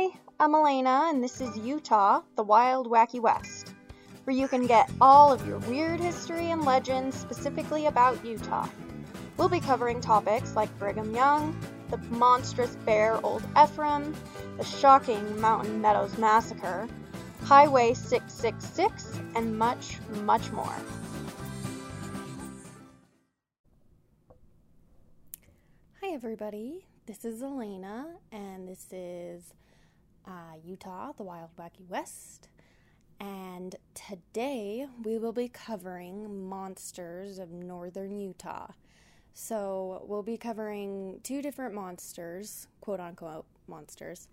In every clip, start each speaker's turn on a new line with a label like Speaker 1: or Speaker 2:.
Speaker 1: Hi, I'm Elena, and this is Utah, the Wild Wacky West, where you can get all of your weird history and legends specifically about Utah. We'll be covering topics like Brigham Young, the monstrous bear Old Ephraim, the shocking Mountain Meadows Massacre, Highway 666, and much, much more.
Speaker 2: Hi, everybody. This is Elena, and this is uh, Utah, the Wild Wacky West. And today we will be covering monsters of northern Utah. So we'll be covering two different monsters, quote unquote monsters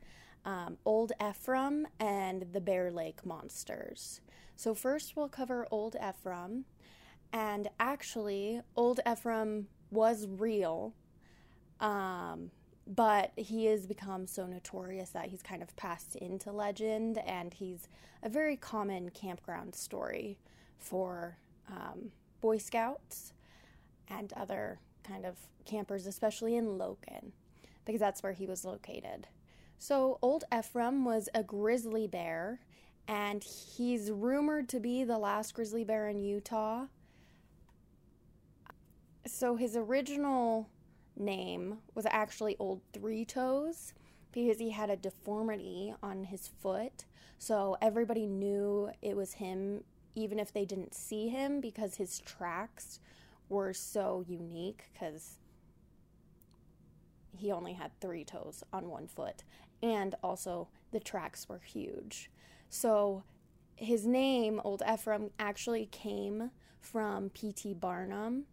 Speaker 2: um, Old Ephraim and the Bear Lake monsters. So, first we'll cover Old Ephraim. And actually, Old Ephraim was real. Um, but he has become so notorious that he's kind of passed into legend, and he's a very common campground story for um, Boy Scouts and other kind of campers, especially in Logan, because that's where he was located. So, Old Ephraim was a grizzly bear, and he's rumored to be the last grizzly bear in Utah. So, his original name was actually Old Three Toes because he had a deformity on his foot. So everybody knew it was him, even if they didn't see him, because his tracks were so unique because he only had three toes on one foot. And also, the tracks were huge. So his name, Old Ephraim, actually came from P.T. Barnum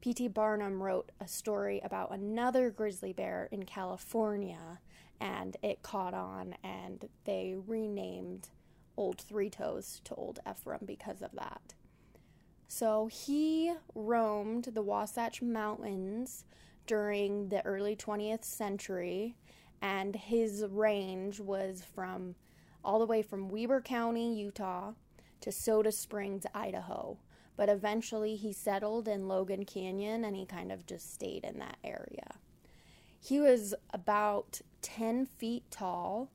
Speaker 2: P.T. Barnum wrote a story about another grizzly bear in California, and it caught on, and they renamed Old Three Toes to Old Ephraim because of that. So he roamed the Wasatch Mountains during the early 20th century, and his range was from all the way from Weber County, Utah, to Soda Springs, Idaho but eventually he settled in Logan Canyon and he kind of just stayed in that area. He was about 10 feet tall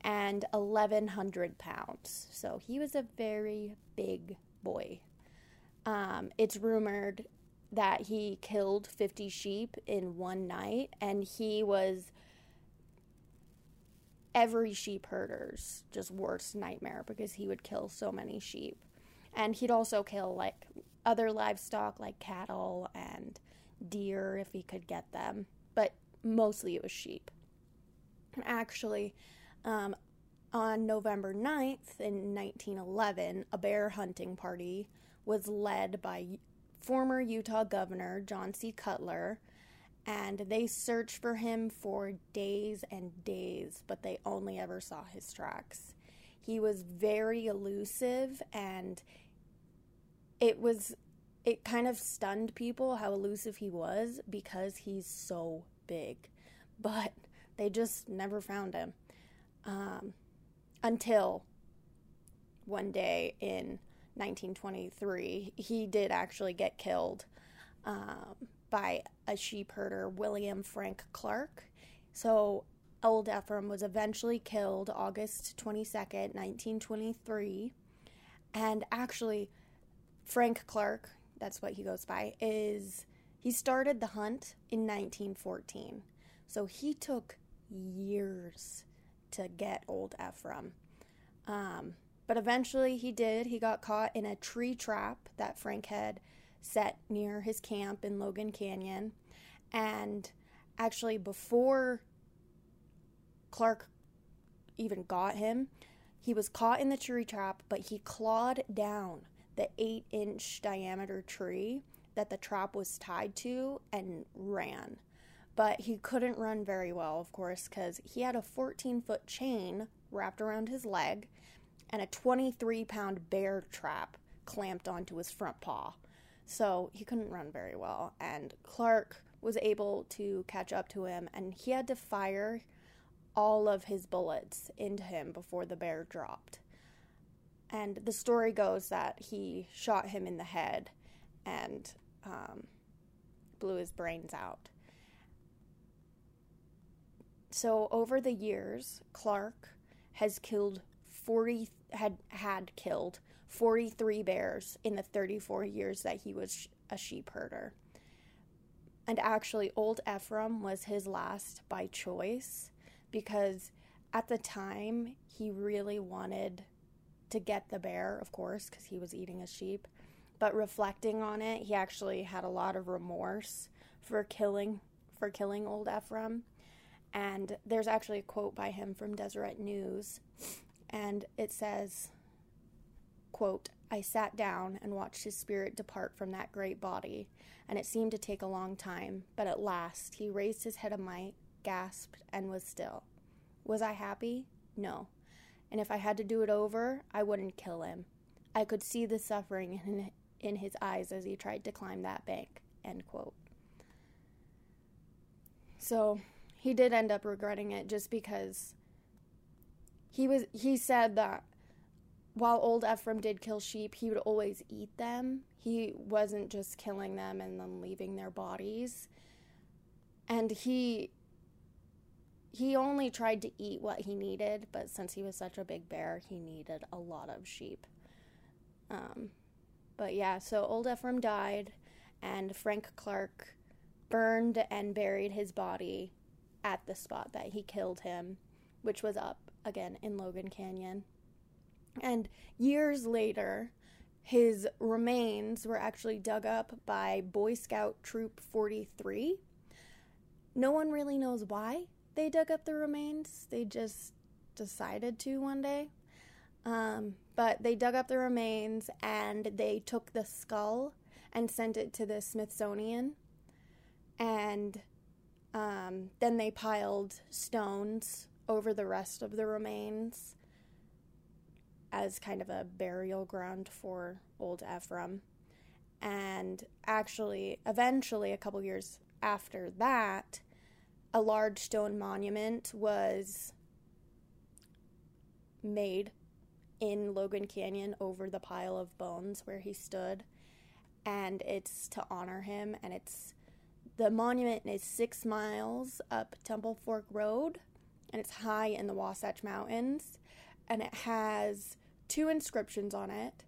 Speaker 2: and 1,100 pounds. So he was a very big boy. Um, it's rumored that he killed 50 sheep in one night, and he was every sheep herder's just worst nightmare because he would kill so many sheep and he'd also kill like other livestock like cattle and deer if he could get them. But mostly it was sheep. And actually um, on november 9th in 1911 a bear hunting party was led by former utah governor john c. Cutler and they searched for him for days and days but they only ever saw his tracks he was very elusive and it was it kind of stunned people how elusive he was because he's so big. But they just never found him um, until one day in 1923 he did actually get killed um, by a sheep herder, William Frank Clark. So Old Ephraim was eventually killed August 22nd, 1923. And actually, Frank Clark, that's what he goes by, is he started the hunt in 1914. So he took years to get old Ephraim. Um, but eventually he did. He got caught in a tree trap that Frank had set near his camp in Logan Canyon. And actually, before Clark even got him, he was caught in the tree trap, but he clawed down the eight inch diameter tree that the trap was tied to and ran. But he couldn't run very well, of course, because he had a 14 foot chain wrapped around his leg and a 23 pound bear trap clamped onto his front paw. So he couldn't run very well. And Clark was able to catch up to him and he had to fire all of his bullets into him before the bear dropped. And the story goes that he shot him in the head and um, blew his brains out. so over the years, Clark has killed 40 had had killed 43 bears in the 34 years that he was a sheep herder. And actually, old Ephraim was his last by choice because at the time he really wanted to get the bear, of course, because he was eating a sheep. But reflecting on it, he actually had a lot of remorse for killing for killing old Ephraim. And there's actually a quote by him from Deseret News, and it says, quote, I sat down and watched his spirit depart from that great body, and it seemed to take a long time, but at last he raised his head a mite, gasped, and was still. Was I happy? No. And if I had to do it over, I wouldn't kill him. I could see the suffering in, in his eyes as he tried to climb that bank. End quote. So he did end up regretting it just because he was he said that while old Ephraim did kill sheep, he would always eat them. He wasn't just killing them and then leaving their bodies. And he he only tried to eat what he needed, but since he was such a big bear, he needed a lot of sheep. Um, but yeah, so old Ephraim died, and Frank Clark burned and buried his body at the spot that he killed him, which was up again in Logan Canyon. And years later, his remains were actually dug up by Boy Scout Troop 43. No one really knows why they dug up the remains, they just decided to one day. Um, but they dug up the remains and they took the skull and sent it to the Smithsonian. And um, then they piled stones over the rest of the remains as kind of a burial ground for old Ephraim. And actually, eventually, a couple years after that, a large stone monument was made in Logan Canyon over the pile of bones where he stood. And it's to honor him. And it's the monument is six miles up Temple Fork Road and it's high in the Wasatch Mountains, and it has two inscriptions on it.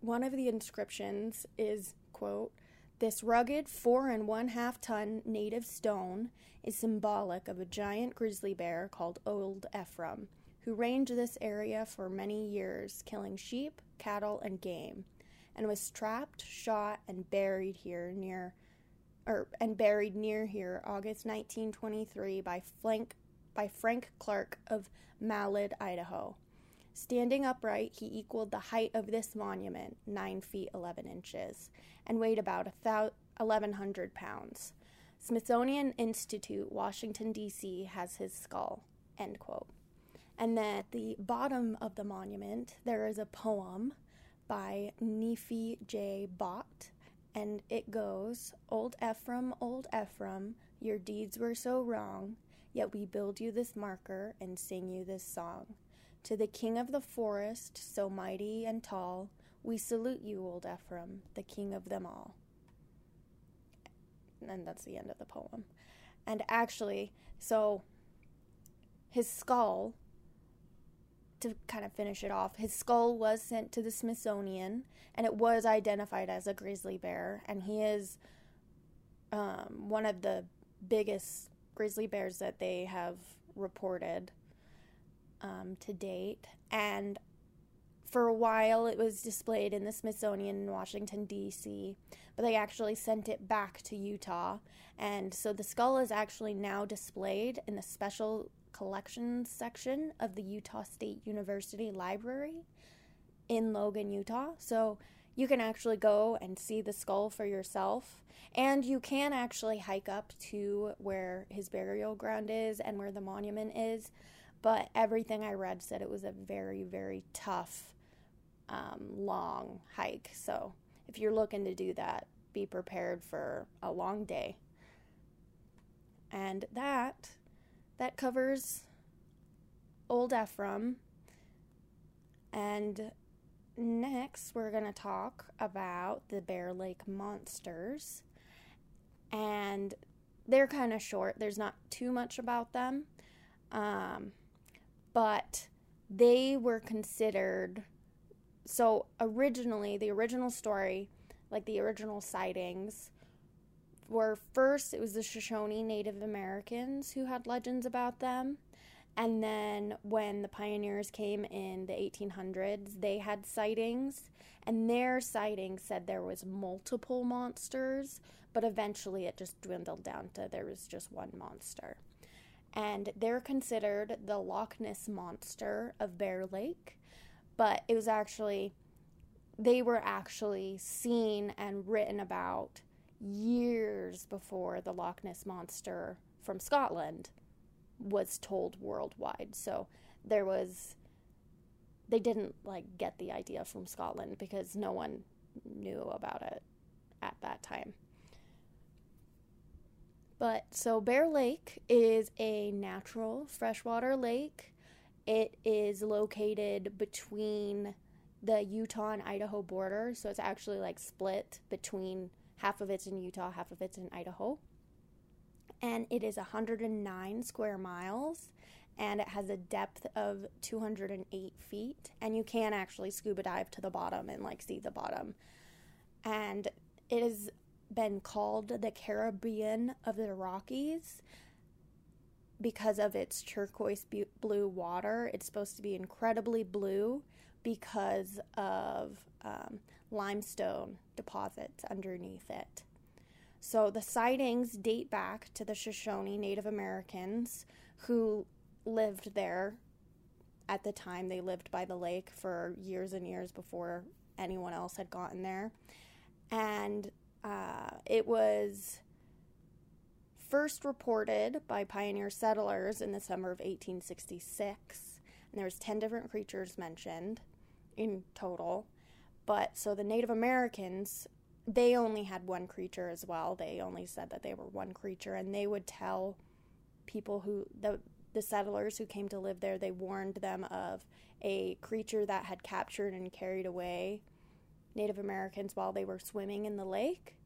Speaker 2: One of the inscriptions is, quote, this rugged four and one half ton native stone is symbolic of a giant grizzly bear called Old Ephraim, who reigned this area for many years, killing sheep, cattle, and game, and was trapped, shot, and buried here near or and buried near here August 1923 by Frank by Frank Clark of Malad, Idaho. Standing upright, he equaled the height of this monument, 9 feet 11 inches, and weighed about 1,100 pounds. Smithsonian Institute, Washington, D.C., has his skull. End quote. And then at the bottom of the monument, there is a poem by Nephi J. Bott, and it goes Old Ephraim, old Ephraim, your deeds were so wrong. Yet we build you this marker and sing you this song. To the king of the forest, so mighty and tall, we salute you, old Ephraim, the king of them all. And that's the end of the poem. And actually, so his skull, to kind of finish it off, his skull was sent to the Smithsonian and it was identified as a grizzly bear. And he is um, one of the biggest grizzly bears that they have reported um, to date. And for a while, it was displayed in the Smithsonian in Washington, D.C., but they actually sent it back to Utah. And so the skull is actually now displayed in the special collections section of the Utah State University Library in Logan, Utah. So you can actually go and see the skull for yourself. And you can actually hike up to where his burial ground is and where the monument is. But everything I read said it was a very, very tough, um, long hike. So if you're looking to do that, be prepared for a long day. And that that covers Old Ephraim. And next, we're going to talk about the Bear Lake Monsters. And they're kind of short. There's not too much about them. Um, but they were considered so originally the original story like the original sightings were first it was the Shoshone Native Americans who had legends about them. And then when the pioneers came in the 1800s they had sightings. And their sightings said there was multiple monsters but eventually it just dwindled down to there was just one monster and they're considered the Loch Ness monster of Bear Lake but it was actually they were actually seen and written about years before the Loch Ness monster from Scotland was told worldwide. So there was they didn't like get the idea from Scotland because no one knew about it at that time. But so Bear Lake is a natural freshwater lake. It is located between the Utah and Idaho border, so it's actually like split between half of it's in Utah, half of it's in Idaho. And it is 109 square miles and it has a depth of 208 feet. And you can actually scuba dive to the bottom and like see the bottom. And it has been called the caribbean of the rockies because of its turquoise blue water. It's supposed to be incredibly blue because of um, limestone deposits underneath it. So the sightings date back to the Shoshone Native Americans who lived there at the time. They lived by the lake for years and years before anyone else had gotten there. And uh, it was first reported by pioneer settlers in the summer of 1866. And there's 10 different creatures mentioned in total. But so the Native Americans, they only had one creature as well. They only said that they were one creature and they would tell people who the the settlers who came to live there, they warned them of a creature that had captured and carried away Native Americans while they were swimming in the lake.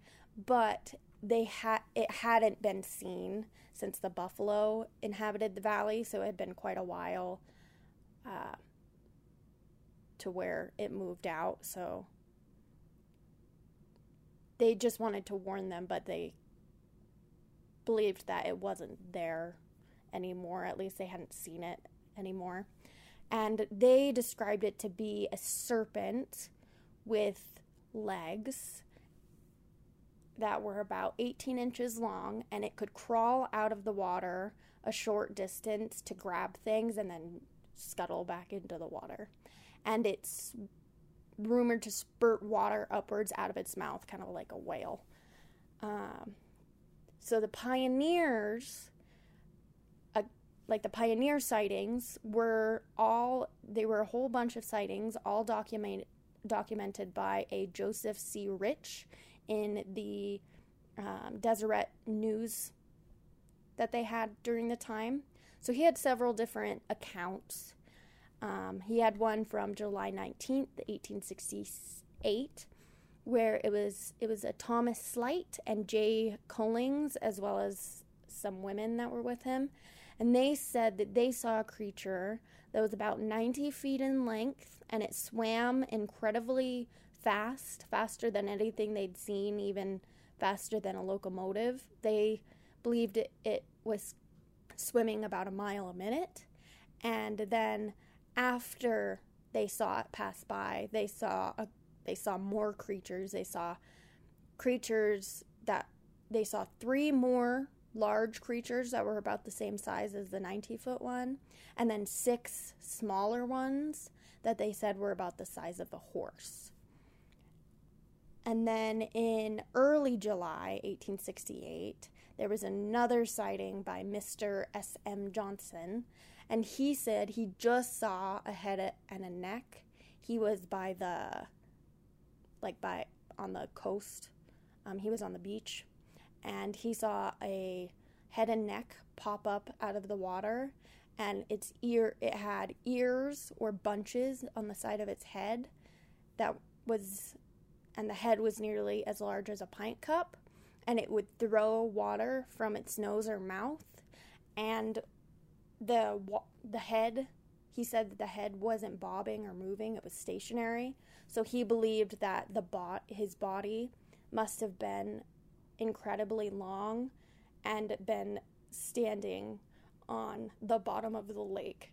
Speaker 2: But they had it hadn't been seen since the buffalo inhabited the valley, so it had been quite a while uh, to where it moved out. So they just wanted to warn them, but they believed that it wasn't there anymore. At least they hadn't seen it anymore. And they described it to be a serpent with legs that were about 18 inches long and it could crawl out of the water a short distance to grab things and then scuttle back into the water. And it's rumored to spurt water upwards out of its mouth, kind of like a whale. Um, so the pioneers, uh, like the pioneer sightings, were all, they were a whole bunch of sightings, all documented documented by a Joseph C. Rich in the um, Deseret news that they had during the time. So he had several different accounts. Um, he had one from July 19th, 1868, where it was it was a Thomas Sleight and Jay Collings, as well as some women that were with him, and they said that they saw a creature that was about 90 feet in length, and it swam incredibly fast, faster than anything they'd seen, even faster than a locomotive. They believed it, it was swimming about a mile a minute. And then after they saw it pass by, they saw a, they saw more creatures. They saw creatures that they saw three more large creatures that were about the same size as the 90 foot one, and then six smaller ones that they said were about the size of a horse. And then in early July 1868, there was another sighting by Mr. S.M. Johnson, and he said he just saw a head and a neck. He was by the, like by on the coast. Um, he was on the beach, and he saw a head and neck pop up out of the water, and its ear it had ears or bunches on the side of its head that was and the head was nearly as large as a pint cup, and it would throw water from its nose or mouth and the the head he said that the head wasn't bobbing or moving it was stationary so he believed that the bot his body must have been incredibly long and been standing on the bottom of the lake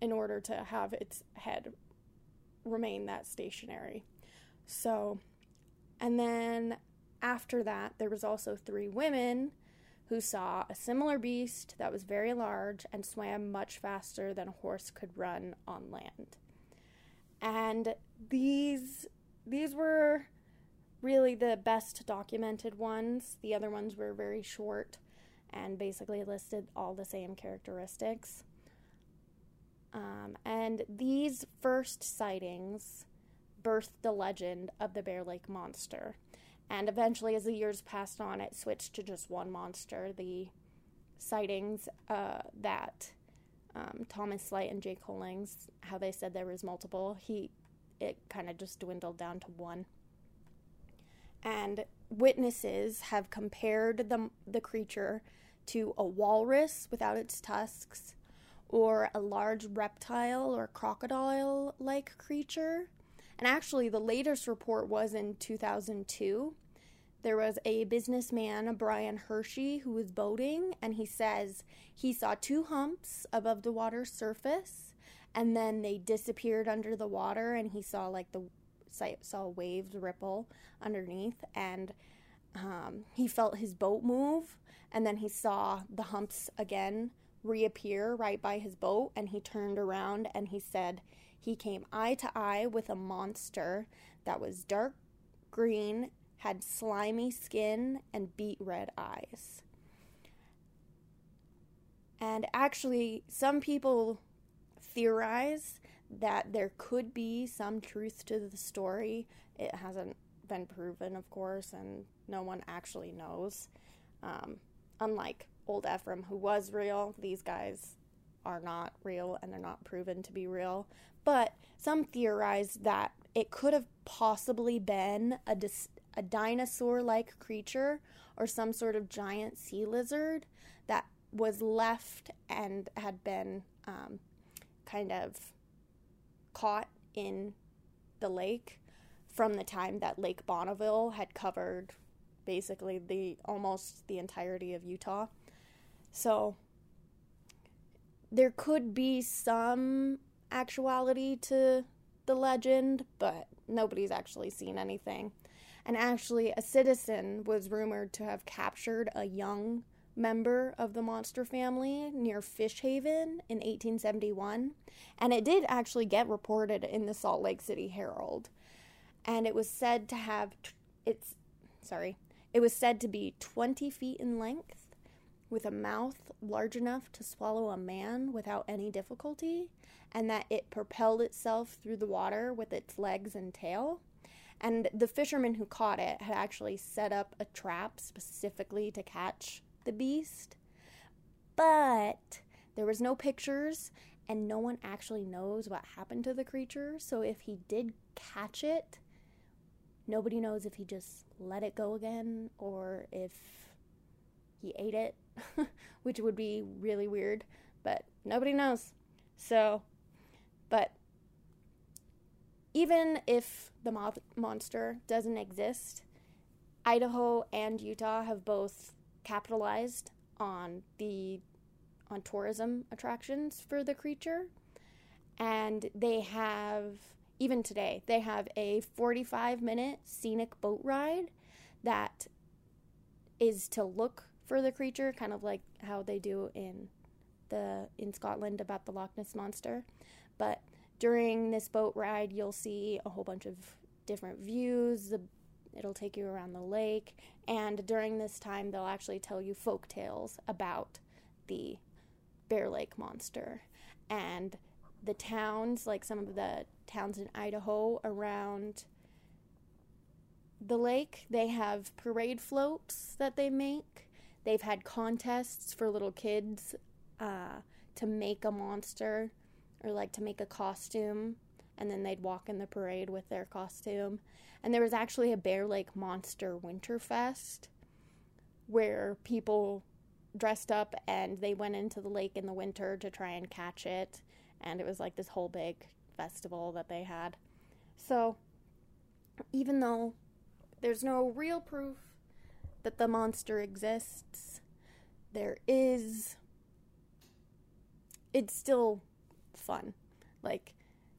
Speaker 2: in order to have its head remain that stationary. So, and then after that, there was also three women who saw a similar beast that was very large and swam much faster than a horse could run on land. And these these were really the best documented ones. The other ones were very short and basically listed all the same characteristics. Um, and these first sightings birthed the legend of the Bear Lake Monster. And eventually, as the years passed on, it switched to just one monster. The sightings uh, that um, Thomas Sleight and Jake Hollings, how they said there was multiple, he it kind of just dwindled down to one. And witnesses have compared the the creature to a walrus without its tusks, or a large reptile or crocodile like creature. And actually, the latest report was in 2002. There was a businessman, Brian Hirschi, who was boating, and he says he saw two humps above the water's surface, and then they disappeared under the water, and he saw like the saw waves ripple underneath, and um, he felt his boat move, and then he saw the humps again reappear right by his boat and he turned around and he said he came eye to eye with a monster that was dark green, had slimy skin, and beet red eyes. And actually, some people theorize that there could be some truth to the story. It hasn't been proven, of course, and no one actually knows. Um, unlike old Ephraim, who was real, these guys are not real and they're not proven to be real. But some theorize that it could have possibly been a, dis- a dinosaur like creature or some sort of giant sea lizard that was left and had been um, kind of caught in the lake from the time that Lake Bonneville had covered basically the almost the entirety of Utah. So there could be some actuality to the legend, but nobody's actually seen anything. And actually, a citizen was rumored to have captured a young member of the monster family near Fish Haven in 1871. And it did actually get reported in the Salt Lake City Herald. And it was said to have, it's, sorry, it was said to be 20 feet in length with a mouth large enough to swallow a man without any difficulty, and that it propelled itself through the water with its legs and tail. And the fisherman who caught it had actually set up a trap specifically to catch the beast. But there was no pictures, and no one actually knows what happened to the creature. So if he did catch it, nobody knows if he just let it go again or if he ate it which would be really weird, but nobody knows. So, but even if the mo- monster doesn't exist, Idaho and Utah have both capitalized on the on tourism attractions for the creature and they have even today they have a 45 minute scenic boat ride that is to look for the creature, kind of like how they do in the in Scotland about the Loch Ness monster. But during this boat ride, you'll see a whole bunch of different views. The, it'll take you around the lake, and during this time, they'll actually tell you folk tales about the Bear Lake monster and the towns, like some of the towns in Idaho around the lake. They have parade floats that they make They've had contests for little kids uh, to make a monster or like to make a costume, and then they'd walk in the parade with their costume. And there was actually a Bear Lake Monster Winterfest where people dressed up and they went into the lake in the winter to try and catch it. And it was like this whole big festival that they had. So, even though there's no real proof that the monster exists, there is. It's still fun. Like,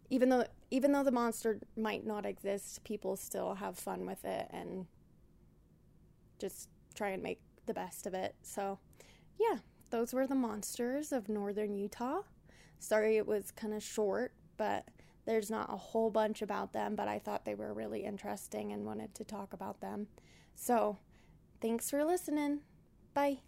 Speaker 2: even though even though the monster might not exist, people still have fun with it and just try and make the best of it. So, yeah, those were the monsters of northern Utah. Sorry it was kind of short, but there's not a whole bunch about them, but I thought they were really interesting and wanted to talk about them. So, thanks for listening. Bye.